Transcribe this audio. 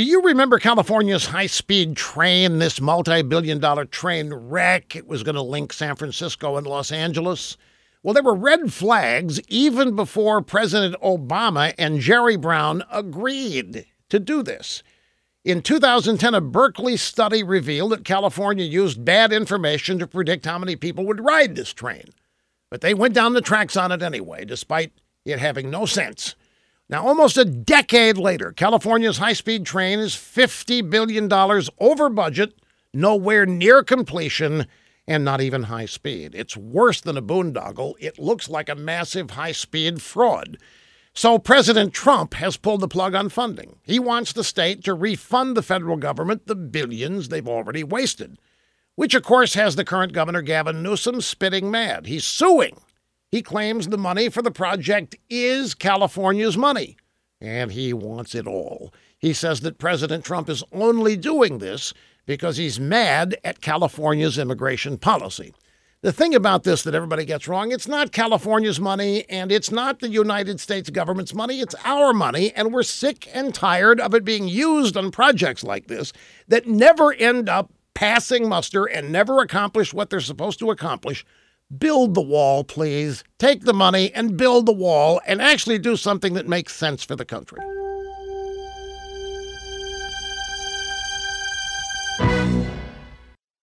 Do you remember California's high speed train, this multi billion dollar train wreck? It was going to link San Francisco and Los Angeles. Well, there were red flags even before President Obama and Jerry Brown agreed to do this. In 2010, a Berkeley study revealed that California used bad information to predict how many people would ride this train. But they went down the tracks on it anyway, despite it having no sense. Now, almost a decade later, California's high speed train is $50 billion over budget, nowhere near completion, and not even high speed. It's worse than a boondoggle. It looks like a massive high speed fraud. So, President Trump has pulled the plug on funding. He wants the state to refund the federal government the billions they've already wasted, which, of course, has the current governor, Gavin Newsom, spitting mad. He's suing he claims the money for the project is California's money, and he wants it all. He says that President Trump is only doing this because he's mad at California's immigration policy. The thing about this that everybody gets wrong, it's not California's money and it's not the United States government's money, it's our money, and we're sick and tired of it being used on projects like this that never end up passing muster and never accomplish what they're supposed to accomplish build the wall, please. Take the money and build the wall and actually do something that makes sense for the country.